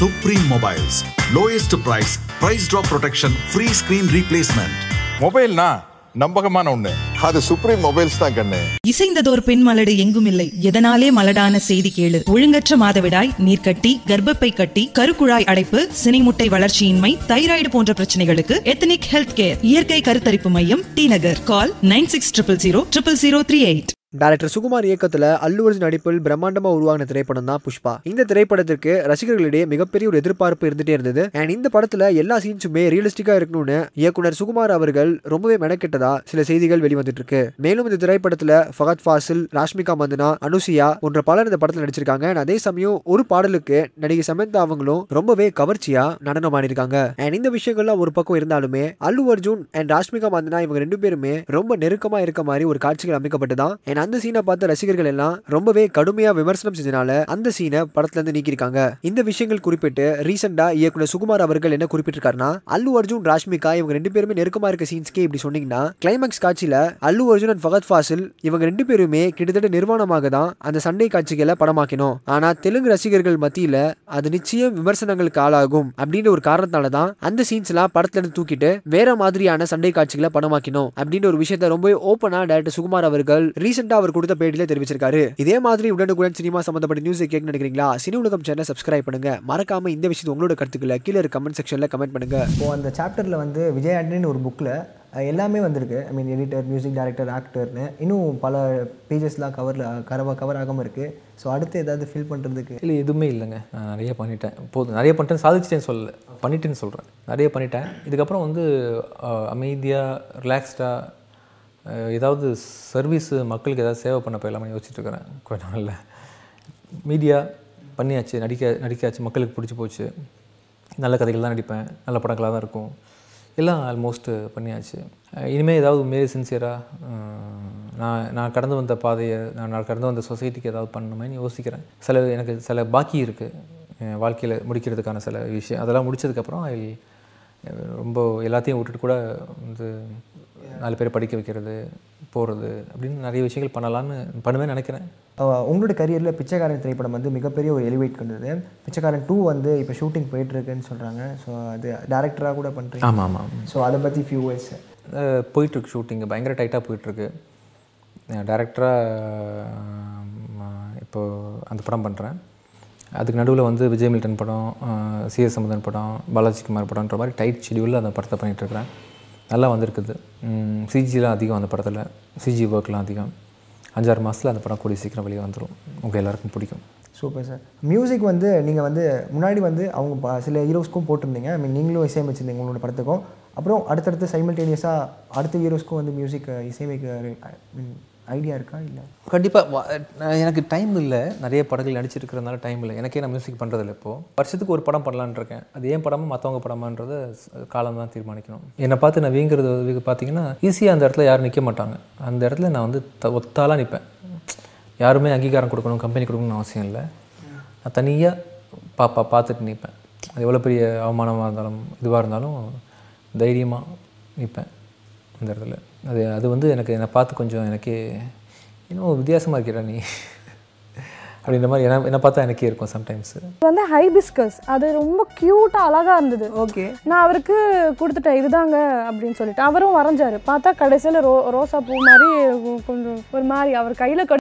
Supreme Mobiles. Lowest price, price drop protection, free screen replacement. மொபைல்னா நம்பகமான ஒண்ணு. அது supreme mobiles தான் கண்ணு. இசைந்ததோர் பெண் மலடு எங்கும் இல்லை. எதனாலே மலடான செய்தி கேளு. ஒழுங்கற்ற மாதவிடாய் நீர்க்கட்டி கர்ப்பப்பை கட்டி கருக்குழாய் அடைப்பு சினைமுட்டை வளர்ச்சியின்மை தைராய்டு போன்ற பிரச்சனைகளுக்கு எத்தனிக் ஹெல்த் கேர் இயற்கை கருத்தரிப்பு மையம் T Nagar. Call nine six triple zero triple zero three eight. Director Sukumar இயக்கத்துல அல்லு அர்ஜுன் நடிப்பில் பிரம்மாண்டமா உருவான திரைப்படம் தான் புஷ்பா. இந்த திரைப்படத்திற்கு ரசிகர்களிடையே மிகப்பெரிய ஒரு எதிர்பார்ப்பு இருந்துட்டே இருந்தது. அண்ட் இந்த படத்துல எல்லா சீன்ஸுமே ரியலிஸ்டிக்கா இருக்கணும்னு இயக்குனர் சுகுமார் அவர்கள் ரொம்பவே மெனக்கெட்டதா சில செய்திகள் வெளிவந்துட்டு இருக்கு மேலும் இந்த திரைப்படத்துல ஃபகத் ஃபாசில் ராஷ்மிகா மந்தனா அனுசியா போன்ற பலர் இந்த படத்தில் நடிச்சிருக்காங்க. அதே சமயம் ஒரு பாடலுக்கு நடிகை சமந்தா அவங்களும் ரொம்பவே கவர்ச்சியா நடனம் ஆடிருக்காங்க அண்ட் இந்த விஷயங்கள்லாம் ஒரு பக்கம் இருந்தாலுமே அல்லு அர்ஜுன் அண்ட் ராஷ்மிகா மந்தனா இவங்க ரெண்டு பேருமே ரொம்ப நெருக்கமா இருக்க மாதிரி ஒரு காட்சிகள் அமைக்கப்பட்டுதான் அண்ட் அந்த சீனை பார்த்த ரசிகர்கள் எல்லாம் ரொம்பவே கடுமையா விமர்சனம் செஞ்சனால அந்த சீனை படத்துல இருந்து நீக்கிருக்காங்க இந்த விஷயங்கள் குறிப்பிட்டு ரீசெண்டா இயக்குனர் சுகுமார் அவர்கள் என்ன குறிப்பிட்டிருக்காருன்னா அல்லு அர்ஜுன் ராஷ்மிகா இவங்க ரெண்டு பேருமே நெருக்கமா இருக்க சீன்ஸ்க்கே இப்படி சொன்னீங்கன்னா கிளைமேக்ஸ் காட்சியில அல்லு அர்ஜுன் அண்ட் ஃபகத் ஃபாசில் இவங்க ரெண்டு பேருமே கிட்டத்தட்ட நிர்வாணமாக தான் அந்த சண்டை காட்சிகளை படமாக்கணும் ஆனா தெலுங்கு ரசிகர்கள் மத்தியில அது நிச்சயம் விமர்சனங்களுக்கு ஆளாகும் அப்படின்ற ஒரு காரணத்தால தான் அந்த சீன்ஸ் எல்லாம் படத்துல இருந்து தூக்கிட்டு வேற மாதிரியான சண்டை காட்சிகளை படமாக்கணும் அப்படின்ற ஒரு விஷயத்த ரொம்ப ஓப்பனா டேரக்டர் சுகுமார் அவர்கள் ரீசெண்டா அவர் கொடுத்த பேட்டியில தெரிவிச்சிருக்காரு. இதே மாதிரி உடனுக்குடன் சினிமா சம்பந்தப்பட்ட நியூஸ் கேட்க நினைக்கிறீங்களா சினி உலகம் சேனலை சப்ஸ்கிரைப் பண்ணுங்க. மறக்காம இந்த விஷயத்தை உங்களோட கருத்துக்களை கீழே கமெண்ட் செக்ஷன்ல கமெண்ட் பண்ணுங்க. இப்போது அந்த சாப்டரில் வந்து விஜய் ஆண்டனின்னு ஒரு புக்கில் எல்லாமே வந்திருக்கு. I mean editor music director ஆக்டர்னு இன்னும் பல பேஜஸ்லாம் கவரில் கவர் கவர் ஆகாமல் இருக்குது ஸோ அடுத்து ஏதாவது ஃபில் பண்ணுறதுக்கு இல்லை எதுவுமே இல்லைங்க. நான் நிறைய பண்ணிட்டேன். போதும். நிறைய பண்ணிட்டேன் சாதிச்சிட்டேன்னு சொல்லல. பண்ணிட்டேன்னு சொல்கிறேன் நிறைய பண்ணிட்டேன். இதுக்கப்புறம் வந்து அமைதியாக ரிலாக்ஸ்டாக ஏதாவது சர்வீஸ் மக்களுக்கு ஏதாவது சேவை பண்ண போயிடலாம்னு யோசிச்சுட்டு இருக்கிறேன். கொஞ்ச நாளில். மீடியா பண்ணியாச்சு நடிக்க நடிக்காச்சு மக்களுக்கு பிடிச்சி போச்சு. நல்ல கதைகள் தான் நடிப்பேன் நல்ல படங்களாக தான் இருக்கும். எல்லாம் ஆல்மோஸ்ட் பண்ணியாச்சு. இனிமேல் ஏதாவது உண்மையிலே சின்சியராக நான் நான் கடந்து வந்த பாதையை நான் நான் கடந்து வந்த சொசைட்டிக்கு ஏதாவது பண்ணணுமேன்னு யோசிக்கிறேன். சில எனக்கு சில பாக்கி இருக்குது என் வாழ்க்கையில் முடிக்கிறதுக்கான சில விஷயம். அதெல்லாம் முடிச்சதுக்கப்புறம் ரொம்ப எல்லாத்தையும் விட்டுட்டு கூட வந்து நாலு பேரை படிக்க வைக்கிறது போகிறது அப்படின்னு நிறைய விஷயங்கள் பண்ணலான்னு பண்ணுவேன்னு நினைக்கிறேன். உங்களோட கரியரில் பிச்சைக்காரன் திரைப்படம் வந்து மிகப்பெரிய ஒரு எலிவேட் கொண்டது. பிச்சைக்காரன் டூ வந்து இப்போ ஷூட்டிங் போயிட்டுருக்குன்னு சொல்கிறாங்க ஸோ அது டேரக்டராக கூட பண்ணுறீங்க ஆமாம் ஆமாம் ஸோ அதை பற்றி ஃபியூ வேர்ட்ஸ் போயிட்டுருக்கு ஷூட்டிங் பயங்கர டைட்டாக போயிட்டுருக்கு. டேரக்டராக இப்போது அந்த படம் பண்ணுறேன் அதுக்கு நடுவில் வந்து விஜய் மில்டன் படம் சிஎஸ் சமுதன் படம் பாலாஜி குமார் படம்ன்ற மாதிரி டைட் ஷெடியூலில் அந்த படத்தை பண்ணிகிட்ருக்கிறேன் நல்லா வந்திருக்குது. சிஜிலாம் அதிகம் அந்த படத்தில். சிஜி ஒர்க்லாம் அதிகம். அஞ்சாறு மாதத்தில் அந்த படம் கூடிய சீக்கிரம் வெளியே வந்துடும் உங்கள் எல்லாருக்கும் பிடிக்கும். Super sir. மியூசிக் வந்து நீங்கள் வந்து முன்னாடி வந்து அவங்க சில ஹீரோஸ்க்கும் போட்டிருந்தீங்க. ஐ மீன் நீங்களும் இசையமைச்சிருந்தீங்க உங்களோட படத்துக்கும். அப்புறம் அடுத்தடுத்து சைமல்டேனியஸாக அடுத்த ஹீரோஸ்க்கும் வந்து மியூசிக் இசையமைக்க ஐடியா இருக்கா? இல்லை. கண்டிப்பாக எனக்கு டைம் இல்லை. நிறைய படங்கள் நடிச்சிருக்கிறதுனால டைம் இல்லை. எனக்கே நான் மியூசிக் பண்ணுறதில்ல இப்போது வருஷத்துக்கு ஒரு படம் பண்ணலான்னு இருக்கேன். அது ஏன் படமா மற்றவங்க படமான்றது காலம் தான் தீர்மானிக்கணும். என்னை பார்த்து நான் வீங்கிறது பார்த்தீங்கன்னா ஈஸியாக அந்த இடத்துல யாரும் நிற்க மாட்டாங்க. அந்த இடத்துல நான் வந்து த ஒத்தாலாக நிற்பேன் யாருமே அங்கீகாரம் கொடுக்கணும் கம்பெனி கொடுக்கணும்னு அவசியம் இல்லை. நான் தனியாக பாப்பா பார்த்துட்டு நிற்பேன் அது எவ்வளோ பெரிய அவமானமாக இருந்தாலும் இதுவாக இருந்தாலும் தைரியமாக நிற்பேன் அந்த இடத்துல அது அது வந்து எனக்கு என்னை பார்த்து கொஞ்சம் எனக்கே இன்னும் வித்தியாசமாக இருக்கிறா நீ. அப்படின்ற மாதிரி என்ன என்னை பார்த்தா எனக்கே இருக்கும் சம்டைம்ஸ் வந்து ஹைபிஸ்கஸ் அது ரொம்ப க்யூட்டாக அழகாக இருந்தது. ஓகே. நான் அவருக்கு கொடுத்துட்டேன் இதுதாங்க அப்படின்னு சொல்லிட்டு. அவரும் வரைஞ்சாரு. பார்த்தா கடைசியில் ரோ ரோசா பூ மாதிரி கொஞ்சம் ஒரு மாதிரி அவர் கையில்